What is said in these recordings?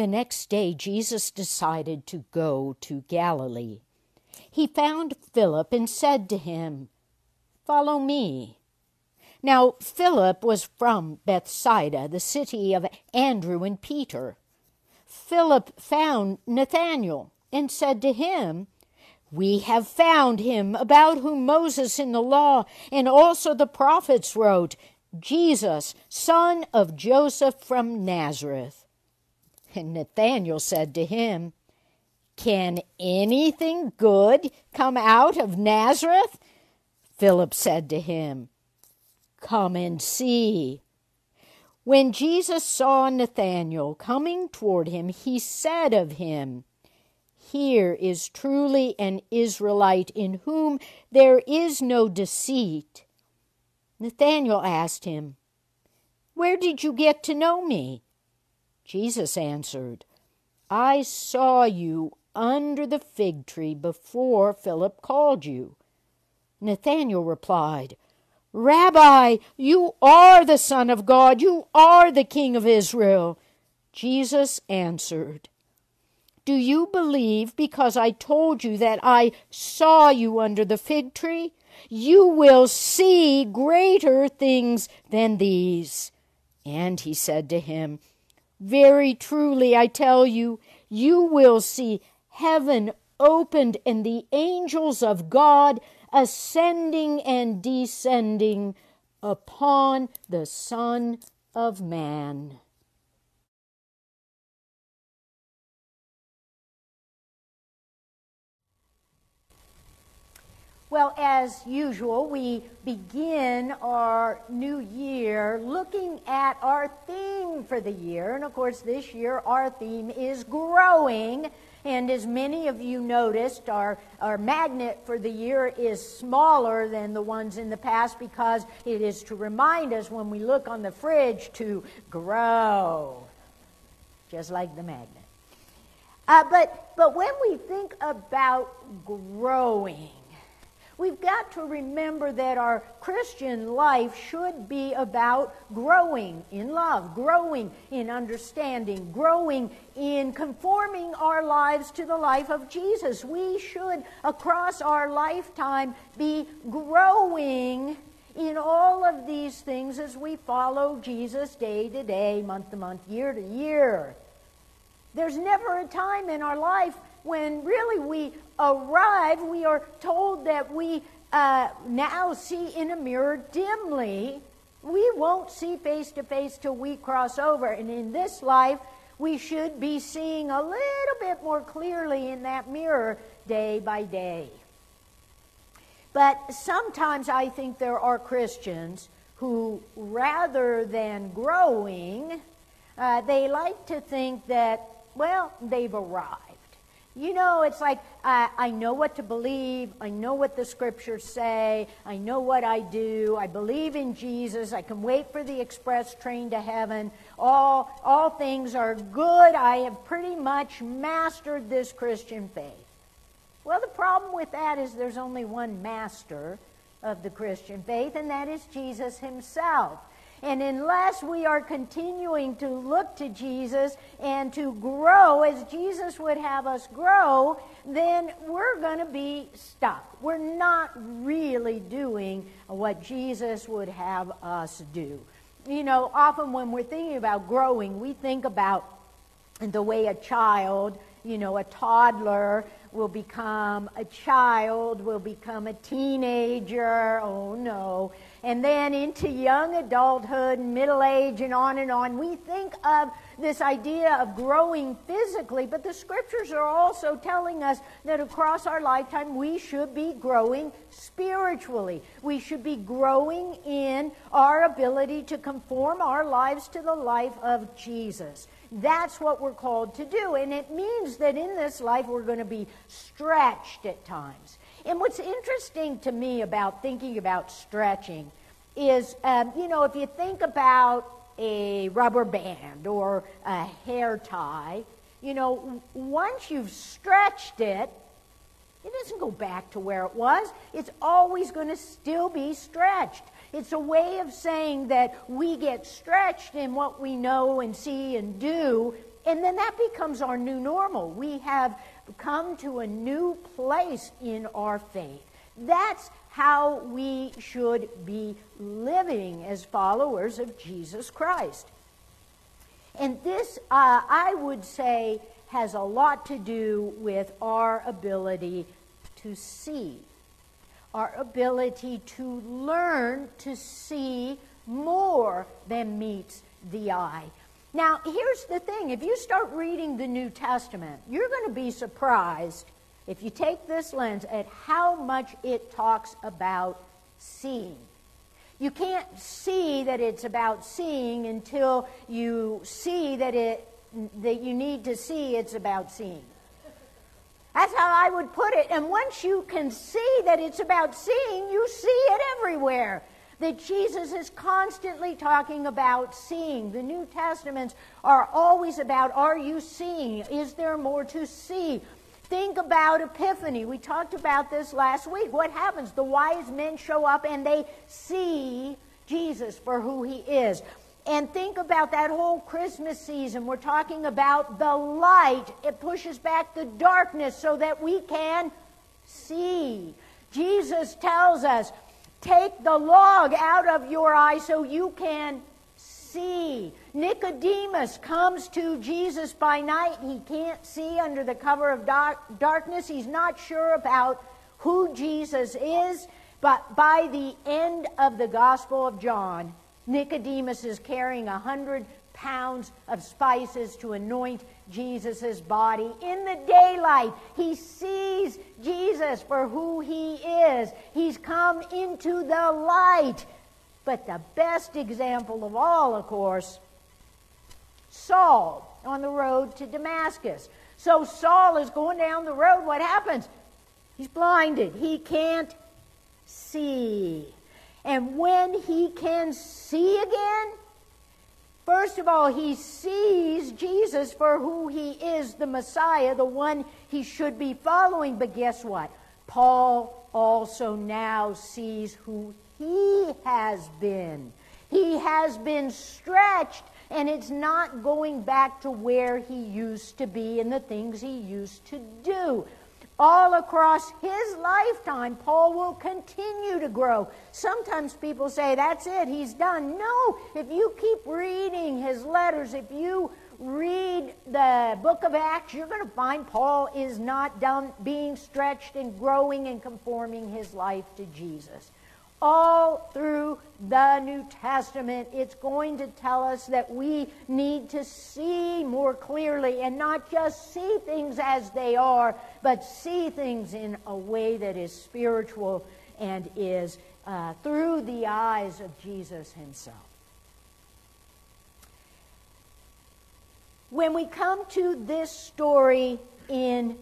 The next day, Jesus decided to go to Galilee. He found Philip and said to him, Follow me. Now, Philip was from Bethsaida, the city of Andrew and Peter. Philip found Nathanael and said to him, We have found him about whom Moses in the law and also the prophets wrote, Jesus, son of Joseph from Nazareth. And Nathanael said to him, Can anything good come out of Nazareth? Philip said to him, Come and see. When Jesus saw Nathanael coming toward him, he said of him, Here is truly an Israelite in whom there is no deceit. Nathanael asked him, Where did you get to know me? Jesus answered, I saw you under the fig tree before Philip called you. Nathanael replied, Rabbi, you are the Son of God, you are the King of Israel. Jesus answered, Do you believe because I told you that I saw you under the fig tree? You will see greater things than these. And he said to him, Very truly I tell you, you will see heaven opened and the angels of God ascending and descending upon the Son of Man. Well, as usual, we begin our new year looking at our theme for the year. And of course, this year our theme is growing. And as many of you noticed, our, our magnet for the year is smaller than the ones in the past because it is to remind us when we look on the fridge to grow, just like the magnet. Uh, but, but when we think about growing, we've got to remember that our Christian life should be about growing in love, growing in understanding, growing in conforming our lives to the life of Jesus. We should, across our lifetime, be growing in all of these things as we follow Jesus day to day, month to month, year to year. There's never a time in our life when really we arrive, we are told that we uh, now see in a mirror dimly. We won't see face to face till we cross over. And in this life, we should be seeing a little bit more clearly in that mirror day by day. But sometimes I think there are Christians who, rather than growing, uh, they like to think that, well, they've arrived. You know, it's like I, I know what to believe. I know what the scriptures say. I know what I do. I believe in Jesus. I can wait for the express train to heaven. All, all things are good. I have pretty much mastered this Christian faith. Well, the problem with that is there's only one master of the Christian faith, and that is Jesus himself. And unless we are continuing to look to Jesus and to grow as Jesus would have us grow, then we're going to be stuck. We're not really doing what Jesus would have us do. You know, often when we're thinking about growing, we think about the way a child, you know, a toddler will become a child, will become a teenager. Oh no and then into young adulthood and middle age and on and on. We think of this idea of growing physically, but the scriptures are also telling us that across our lifetime we should be growing spiritually. We should be growing in our ability to conform our lives to the life of Jesus. That's what we're called to do. And it means that in this life we're going to be stretched at times. And what's interesting to me about thinking about stretching is, um, you know, if you think about a rubber band or a hair tie, you know, once you've stretched it, it doesn't go back to where it was. It's always going to still be stretched. It's a way of saying that we get stretched in what we know and see and do, And then that becomes our new normal. We have come to a new place in our faith. That's how we should be living as followers of Jesus Christ. And this, uh, I would say, has a lot to do with our ability to see, our ability to learn to see more than meets the eye. Now, here's the thing if you start reading the New Testament, you're going to be surprised if you take this lens at how much it talks about seeing. You can't see that it's about seeing until you see that it that you need to see it's about seeing. That's how I would put it. And once you can see that it's about seeing, you see it everywhere. That Jesus is constantly talking about seeing. The New Testaments are always about are you seeing? Is there more to see? Think about Epiphany. We talked about this last week. What happens? The wise men show up and they see Jesus for who he is. And think about that whole Christmas season. We're talking about the light. It pushes back the darkness so that we can see. Jesus tells us, take the log out of your eye so you can see. Nicodemus comes to Jesus by night. He can't see under the cover of dark, darkness. He's not sure about who Jesus is. But by the end of the Gospel of John, Nicodemus is carrying a hundred pounds of spices to anoint Jesus' body. In the daylight, he sees Jesus for who he is. He's come into the light. But the best example of all, of course, Saul on the road to Damascus. So Saul is going down the road. What happens? He's blinded. He can't see. And when he can see again, first of all, he sees Jesus for who he is the Messiah, the one he should be following. But guess what? Paul also now sees who he has been. He has been stretched and it's not going back to where he used to be and the things he used to do. All across his lifetime, Paul will continue to grow. Sometimes people say, that's it, he's done. No, if you keep reading his letters, if you read the book of Acts, you're going to find Paul is not done being stretched and growing and conforming his life to Jesus all through the New Testament, it's going to tell us that we need to see more clearly and not just see things as they are, but see things in a way that is spiritual and is uh, through the eyes of Jesus himself. When we come to this story in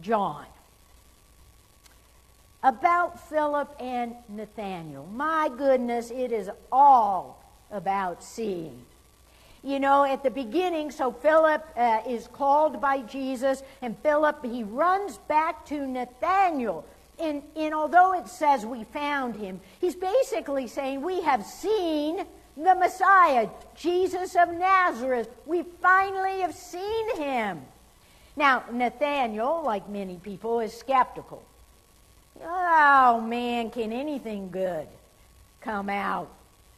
John, about Philip and Nathaniel. My goodness, it is all about seeing. You know, at the beginning, so Philip uh, is called by Jesus, and Philip, he runs back to Nathaniel. And, and although it says we found him, he's basically saying we have seen the Messiah, Jesus of Nazareth. We finally have seen him. Now, Nathaniel, like many people, is skeptical. Oh man, can anything good come out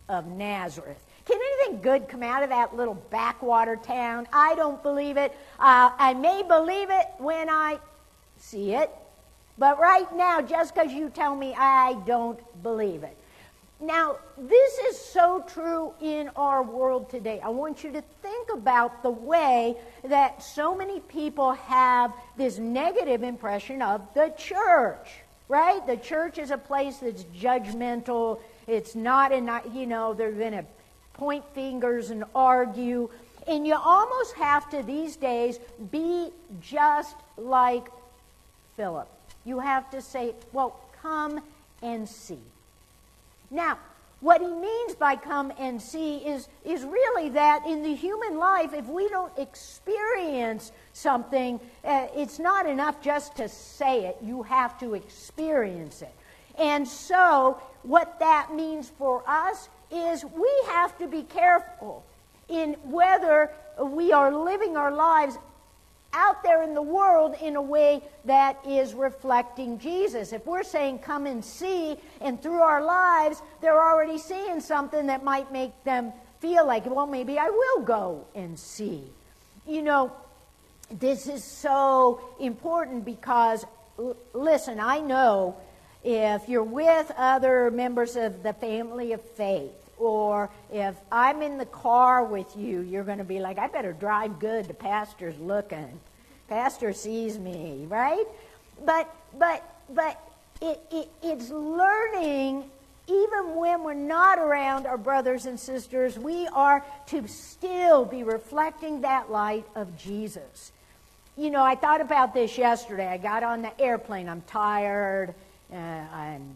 of Nazareth? Can anything good come out of that little backwater town? I don't believe it. Uh, I may believe it when I see it, but right now, just because you tell me, I don't believe it. Now, this is so true in our world today. I want you to think about the way that so many people have this negative impression of the church right? The church is a place that's judgmental. It's not, in, you know, they're going to point fingers and argue. And you almost have to, these days, be just like Philip. You have to say, well, come and see. Now, what he means by come and see is, is really that in the human life, if we don't experience something, uh, it's not enough just to say it, you have to experience it. And so, what that means for us is we have to be careful in whether we are living our lives out there in the world in a way that is reflecting Jesus. If we're saying, come and see, and through our lives, they're already seeing something that might make them feel like, well, maybe I will go and see. You know, this is so important because, l- listen, I know if you're with other members of the family of faith, or if I'm in the car with you, you're going to be like, I better drive good. The pastor's looking. Pastor sees me, right? But but but it, it, it's learning even when we're not around our brothers and sisters, we are to still be reflecting that light of Jesus. You know, I thought about this yesterday. I got on the airplane. I'm tired. Uh, I'm,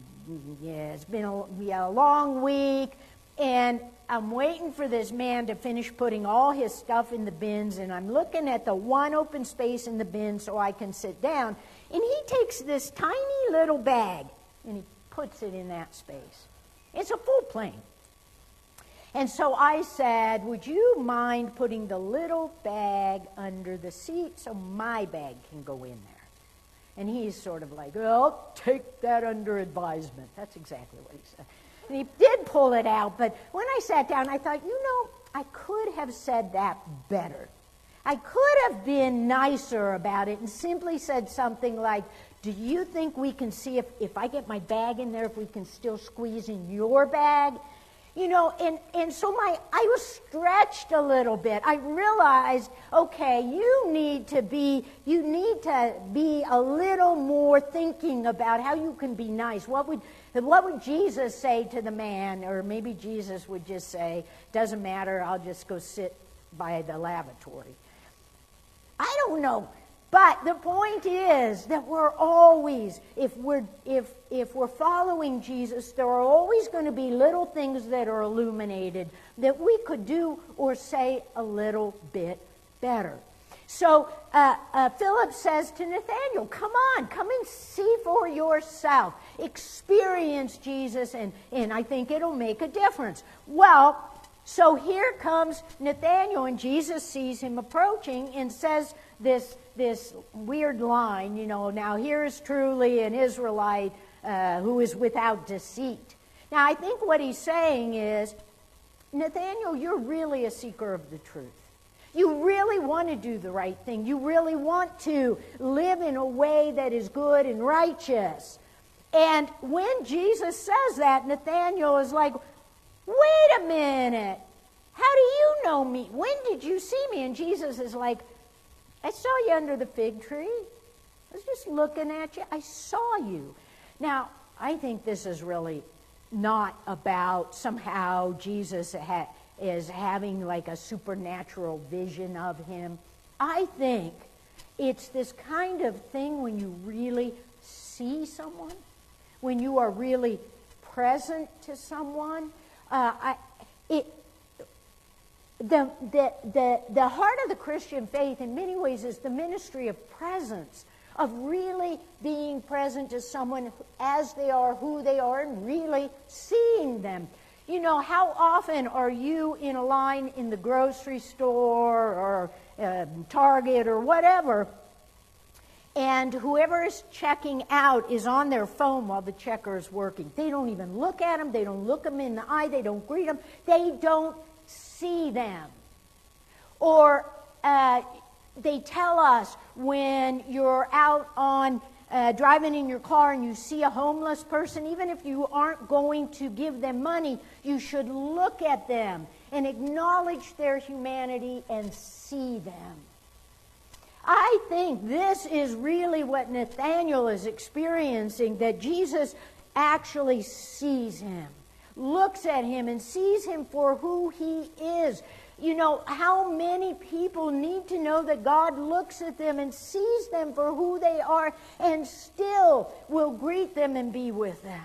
yeah, it's been a, yeah, a long week. And I'm waiting for this man to finish putting all his stuff in the bins, and I'm looking at the one open space in the bin so I can sit down. And he takes this tiny little bag and he puts it in that space. It's a full plane. And so I said, Would you mind putting the little bag under the seat so my bag can go in there? And he's sort of like, Well, take that under advisement. That's exactly what he said. And he did pull it out, but when I sat down, I thought, you know, I could have said that better. I could have been nicer about it and simply said something like, Do you think we can see if, if I get my bag in there, if we can still squeeze in your bag? You know, and, and so my I was stretched a little bit. I realized, okay, you need to be you need to be a little more thinking about how you can be nice. What would what would Jesus say to the man? Or maybe Jesus would just say, doesn't matter, I'll just go sit by the lavatory. I don't know. But the point is that we're always, if we're, if, if we're following Jesus, there are always going to be little things that are illuminated that we could do or say a little bit better. So uh, uh, Philip says to Nathanael, Come on, come and see for yourself. Experience Jesus, and, and I think it'll make a difference. Well, so here comes Nathanael, and Jesus sees him approaching and says this, this weird line, you know, now here is truly an Israelite uh, who is without deceit. Now, I think what he's saying is, Nathanael, you're really a seeker of the truth. You really want to do the right thing. You really want to live in a way that is good and righteous. And when Jesus says that, Nathanael is like, wait a minute. How do you know me? When did you see me? And Jesus is like, I saw you under the fig tree. I was just looking at you. I saw you. Now, I think this is really not about somehow Jesus had is having like a supernatural vision of him. I think it's this kind of thing when you really see someone, when you are really present to someone. Uh, I, it, the, the, the, the heart of the Christian faith, in many ways, is the ministry of presence, of really being present to someone as they are, who they are, and really seeing them. You know, how often are you in a line in the grocery store or uh, Target or whatever, and whoever is checking out is on their phone while the checker is working? They don't even look at them, they don't look them in the eye, they don't greet them, they don't see them. Or uh, they tell us when you're out on uh, driving in your car and you see a homeless person, even if you aren't going to give them money, you should look at them and acknowledge their humanity and see them. I think this is really what Nathaniel is experiencing that Jesus actually sees him, looks at him, and sees him for who he is. You know, how many people need to know that God looks at them and sees them for who they are and still will greet them and be with them?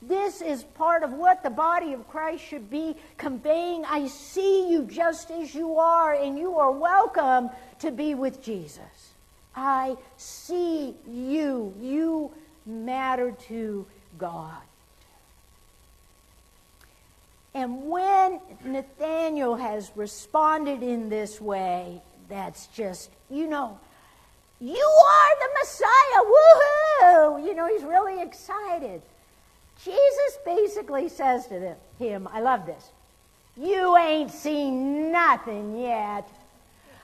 This is part of what the body of Christ should be conveying. I see you just as you are, and you are welcome to be with Jesus. I see you. You matter to God. And when Nathaniel has responded in this way, that's just, you know, you are the Messiah, woohoo! You know, he's really excited. Jesus basically says to him, I love this, you ain't seen nothing yet.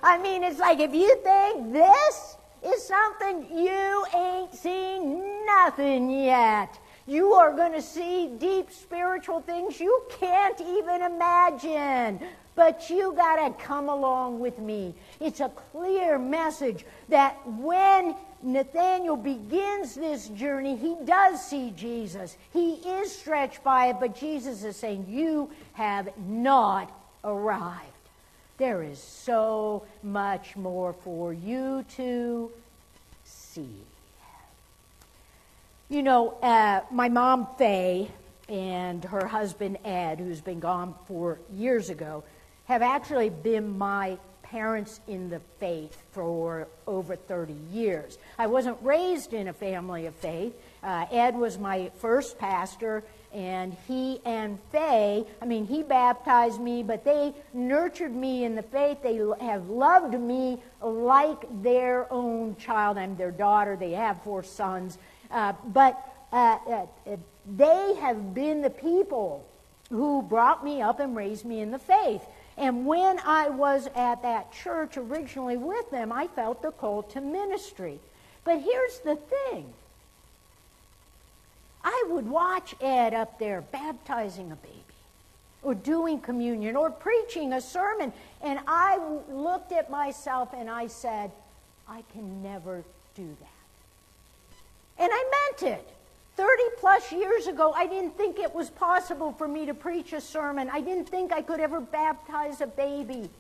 I mean, it's like if you think this is something you ain't seen nothing yet. You are going to see deep spiritual things you can't even imagine. But you got to come along with me. It's a clear message that when Nathaniel begins this journey, he does see Jesus. He is stretched by it, but Jesus is saying, You have not arrived. There is so much more for you to see. You know, uh, my mom, Faye, and her husband, Ed, who's been gone for years ago, have actually been my parents in the faith for over 30 years. I wasn't raised in a family of faith. Uh, Ed was my first pastor, and he and Faye, I mean, he baptized me, but they nurtured me in the faith. They have loved me like their own child. I'm their daughter. They have four sons. Uh, but uh, uh, they have been the people who brought me up and raised me in the faith. And when I was at that church originally with them, I felt the call to ministry. But here's the thing I would watch Ed up there baptizing a baby, or doing communion, or preaching a sermon, and I looked at myself and I said, I can never do that. And I meant it. 30 plus years ago, I didn't think it was possible for me to preach a sermon. I didn't think I could ever baptize a baby.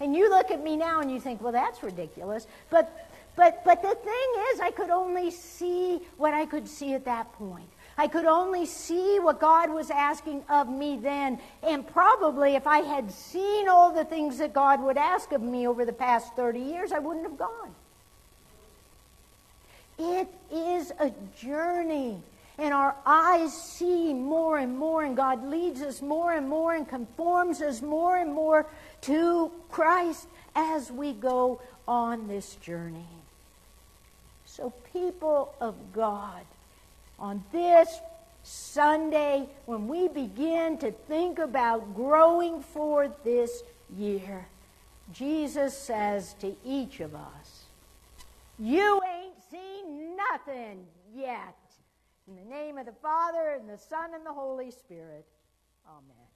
And you look at me now and you think, well, that's ridiculous. But, but, but the thing is, I could only see what I could see at that point. I could only see what God was asking of me then. And probably if I had seen all the things that God would ask of me over the past 30 years, I wouldn't have gone. It is a journey. And our eyes see more and more, and God leads us more and more and conforms us more and more to Christ as we go on this journey. So, people of God, on this Sunday, when we begin to think about growing for this year, Jesus says to each of us, You ain't seen nothing yet. In the name of the Father, and the Son, and the Holy Spirit. Amen.